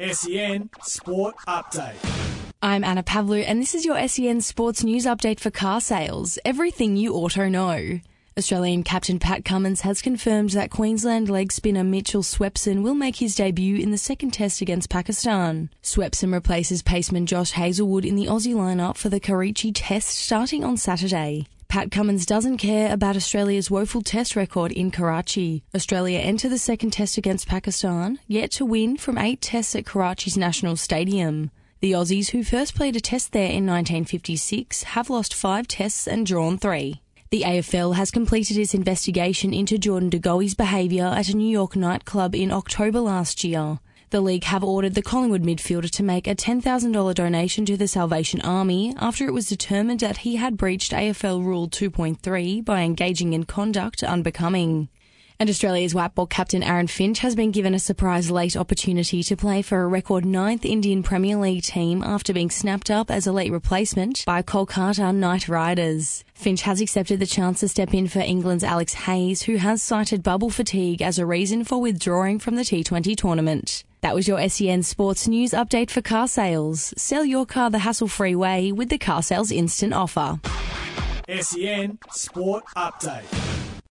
SEN Sport Update. I'm Anna Pavlou, and this is your SEN Sports News update for car sales. Everything you auto know. Australian captain Pat Cummins has confirmed that Queensland leg spinner Mitchell Swepson will make his debut in the second test against Pakistan. Swepson replaces paceman Josh Hazlewood in the Aussie lineup for the Karachi test starting on Saturday. Pat Cummins doesn't care about Australia's woeful test record in Karachi. Australia enter the second test against Pakistan, yet to win from eight tests at Karachi's National Stadium. The Aussies, who first played a test there in 1956, have lost five tests and drawn three. The AFL has completed its investigation into Jordan De Goey's behaviour at a New York nightclub in October last year. The league have ordered the Collingwood midfielder to make a $10,000 donation to the Salvation Army after it was determined that he had breached AFL Rule 2.3 by engaging in conduct unbecoming. And Australia's white ball captain Aaron Finch has been given a surprise late opportunity to play for a record ninth Indian Premier League team after being snapped up as a late replacement by Kolkata Knight Riders. Finch has accepted the chance to step in for England's Alex Hales, who has cited bubble fatigue as a reason for withdrawing from the T20 tournament. That was your SEN Sports News update for car sales. Sell your car the hassle free way with the Car Sales Instant Offer. SEN Sport Update.